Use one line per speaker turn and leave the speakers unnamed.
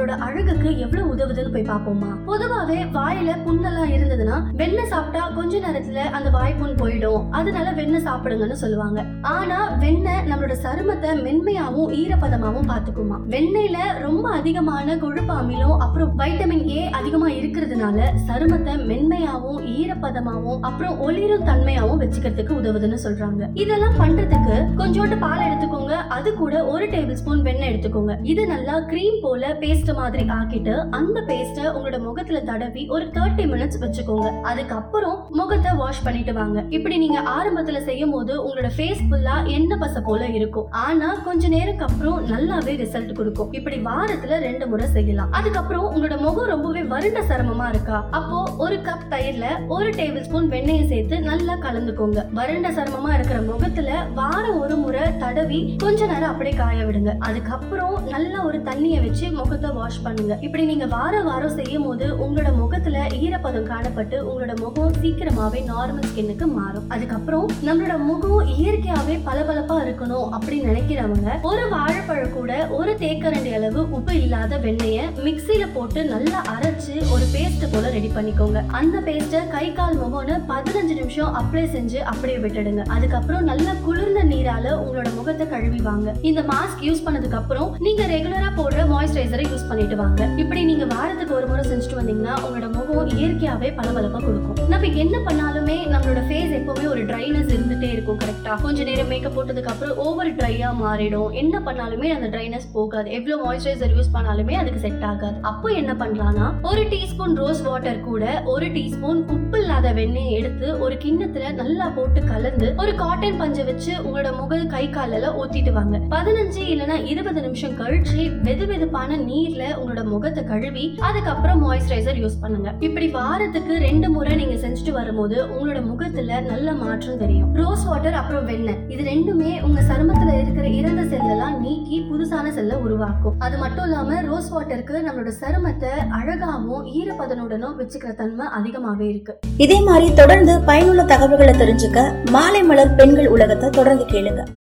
நம்மளோட அழகுக்கு எவ்வளவு உதவுதுன்னு போய் பார்ப்போமா? பொதுவாவே வாயில புண்ணெல்லாம் இருந்ததுன்னா வெண்ணெய் சாப்பிட்டா கொஞ்ச நேரத்துல அந்த வாய் புண் போயிடும். அதனால வெண்ணெய் சாப்பிடுங்கன்னு சொல்லுவாங்க. ஆனா வெண்ணெய் நம்மளோட சருமத்தை மென்மையாவும் ஈரப்பதமாவும் பாத்துக்குமா வெண்ணெயில ரொம்ப அதிகமான கொழுப்பு அமிலம் அப்புறம் வைட்டமின் ஏ அதிகமா இருக்கிறதுனால சருமத்தை மென்மையாவும் ஈரப்பதமாவும் அப்புறம் ஒளிரும் தன்மையாவும் வச்சுக்கிறதுக்கு உதவுதுன்னு சொல்றாங்க. இதெல்லாம் பண்றதுக்கு கொஞ்சோண்டு பால் எடுத்துக்கோங்க. அது கூட ஒரு டேபிள் ஸ்பூன் வெண்ணெய் எடுத்துக்கோங்க. இது நல்லா க்ரீம் போல பேஸ்ட் மாதிரி ஆக்கிட்டு அந்த பேஸ்ட உங்களோட முகத்துல தடவி ஒரு தேர்ட்டி மினிட்ஸ் வச்சுக்கோங்க. அதுக்கப்புறம் முகத்தை வாஷ் பண்ணிட்டு வாங்க. இப்படி நீங்க ஆரம்பத்துல செய்யும் போது உங்களோட ஃபேஸ் ஃபுல்லா எண்ணெய் பசை போல இருக்கும். ஆனா கொஞ்ச நேரத்துக்கு அப்புறம் நல்லாவே ரிசல்ட் கொடுக்கும். இப்படி வாரத்துல ரெண்டு முறை செய்யலாம். அதுக்கப்புறம் உங்களோட முகம் ரொம்பவே வறண்ட சருமமா இருக்கா? அப்போ ஒரு கப் தயிர்ல ஒரு டேபிள் ஸ்பூன் வெண்ணெயை சேர்த்து நல்லா கலந்துக்கோங்க. வறண்ட சருமமா இருக்கிற முகத்துல வாரம் ஒரு முறை தடவி கொஞ்ச நேரம் அப்படியே காய விடுங்க. அதுக்கப்புறம் நல்ல ஒரு தண்ணியை வச்சு முகத்தை வாஷ் பண்ணுங்க. இப்படி நீங்க வார வாரம் செய்யும் போது உங்களோட முகத்துல ஈரப்பதம் காணப்பட்டு உங்களோட முகம் சீக்கிரமாவே நார்மல் ஸ்கின்னுக்கு மாறும். அதுக்கப்புறம் நம்மளோட முகம் இயற்கையாவே பளபளப்பா இருக்கணும் அப்படின்னு நினைக்கிறவங்க ஒரு வாழைப்பழம் கூட ஒரு தேக்கரண்டி அளவு உப்பு இல்லாத வெண்ணெய மிக்சியில போட்டு நல்லா அரைச்சு ஒரு பேஸ்ட் போல ரெடி பண்ணிக்கோங்க. அந்த பேஸ்ட்டை கை கால் முகம்னு பதினஞ்சு நிமிஷம் அப்ளை செஞ்சு அப்படியே விட்டுடுங்க. அதுக்கப்புறம் நல்லா குளிர்ந்த நீரால உங்களோட முகத்தை கழுவி வாங்க. இந்த மாஸ்க் யூஸ் பண்ணதுக்கு அப்புறம் நீங்க ரெகுலரா போடுற மாய்ஸ்சரைசரை யூஸ் பண்ணிட்டு வாங்க. இப்படி நீங்க வாரத்துக்கு ஒரு முறை செஞ்சுட்டு வந்தீங்கன்னா உங்களோட முகம் இயற்கையாவே பளபளப்பா கொடுக்கும். நம்ம என்ன பண்ணாலுமே நம்மளோட ஃபேஸ் எப்பவுமே ஒரு ட்ரைனஸ் கொஞ்ச நேரம் மேக்கப் போட்டதுக்கு அப்புறம் ஓவர் ட்ரையா மாறிடும். என்ன பண்ணாலுமே அந்த ட்ரைனஸ் போகாது. எவ்வளவு மாய்ஸ்சரைசர் யூஸ் பண்ணாலுமே அதுக்கு செட் ஆகாது. அப்போ என்ன பண்ணலாம்னா ஒரு டீஸ்பூன் ரோஸ் வாட்டர் கூட ஒரு டீஸ்பூன் உப்பு இல்லாத வெண்ணெய் எடுத்து ஒரு கிண்ணத்துல நல்லா போட்டு கலந்து ஒரு காட்டன் பஞ்சை வச்சு உங்களோட முக கை காலெல்லாம் ஊத்திட்டு வாங்க. பதினஞ்சு இல்லைன்னா இருபது நிமிஷம் கழிச்சு வெது வெதுப்பான நீர்ல உங்களோட முகத்தை கழுவி அதுக்கப்புறம் மாய்ஸ்சரைசர் யூஸ் பண்ணுங்க. இப்படி வாரத்துக்கு ரெண்டு முறை நீங்க செஞ்சுட்டு வரும்போது உங்களோட முகத்துல நல்ல மாற்றம் தெரியும். ரோஸ் வாட்டர் அப்புறம் அப்புறம் வெண்ணெய். இது ரெண்டுமே உங்க சருமத்துல இருக்கிற இறந்த செல்லெல்லாம் நீக்கி புதுசான செல்லை உருவாக்கும். அது மட்டும் இல்லாம ரோஸ் வாட்டருக்கு நம்மளோட சருமத்தை அழகாவும் ஈரப்பதனுடனும் வச்சுக்கிற தன்மை அதிகமாவே இருக்கு.
இதே மாதிரி தொடர்ந்து பயனுள்ள தகவல்களை தெரிஞ்சுக்க மாலை மலர் பெண்கள் உலகத்தை தொடர்ந்து கேளுங்க.